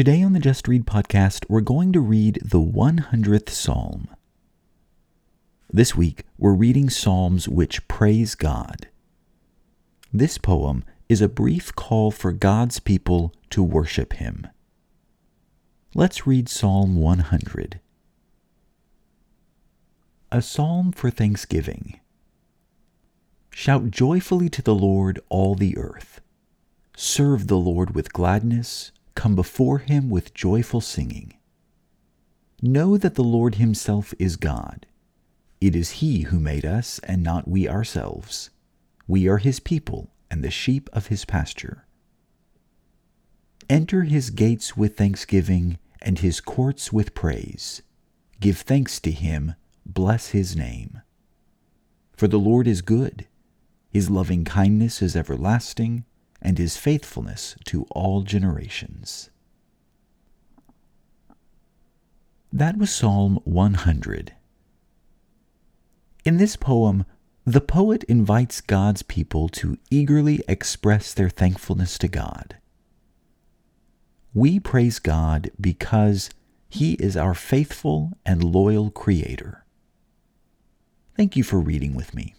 Today on the Just Read podcast, we're going to read the 100th Psalm. This week, we're reading Psalms which praise God. This poem is a brief call for God's people to worship Him. Let's read Psalm 100. A Psalm for Thanksgiving. Shout joyfully to the Lord, all the earth. Serve the Lord with gladness, come before him with joyful singing. Know that the Lord himself is God. It is he who made us, and not we ourselves. We are his people and the sheep of his pasture. Enter his gates with thanksgiving and his courts with praise. Give thanks to him, bless his name. For the Lord is good, his loving kindness is everlasting, and his faithfulness to all generations. That was Psalm 100. In this poem, the poet invites God's people to eagerly express their thankfulness to God. We praise God because He is our faithful and loyal Creator. Thank you for reading with me.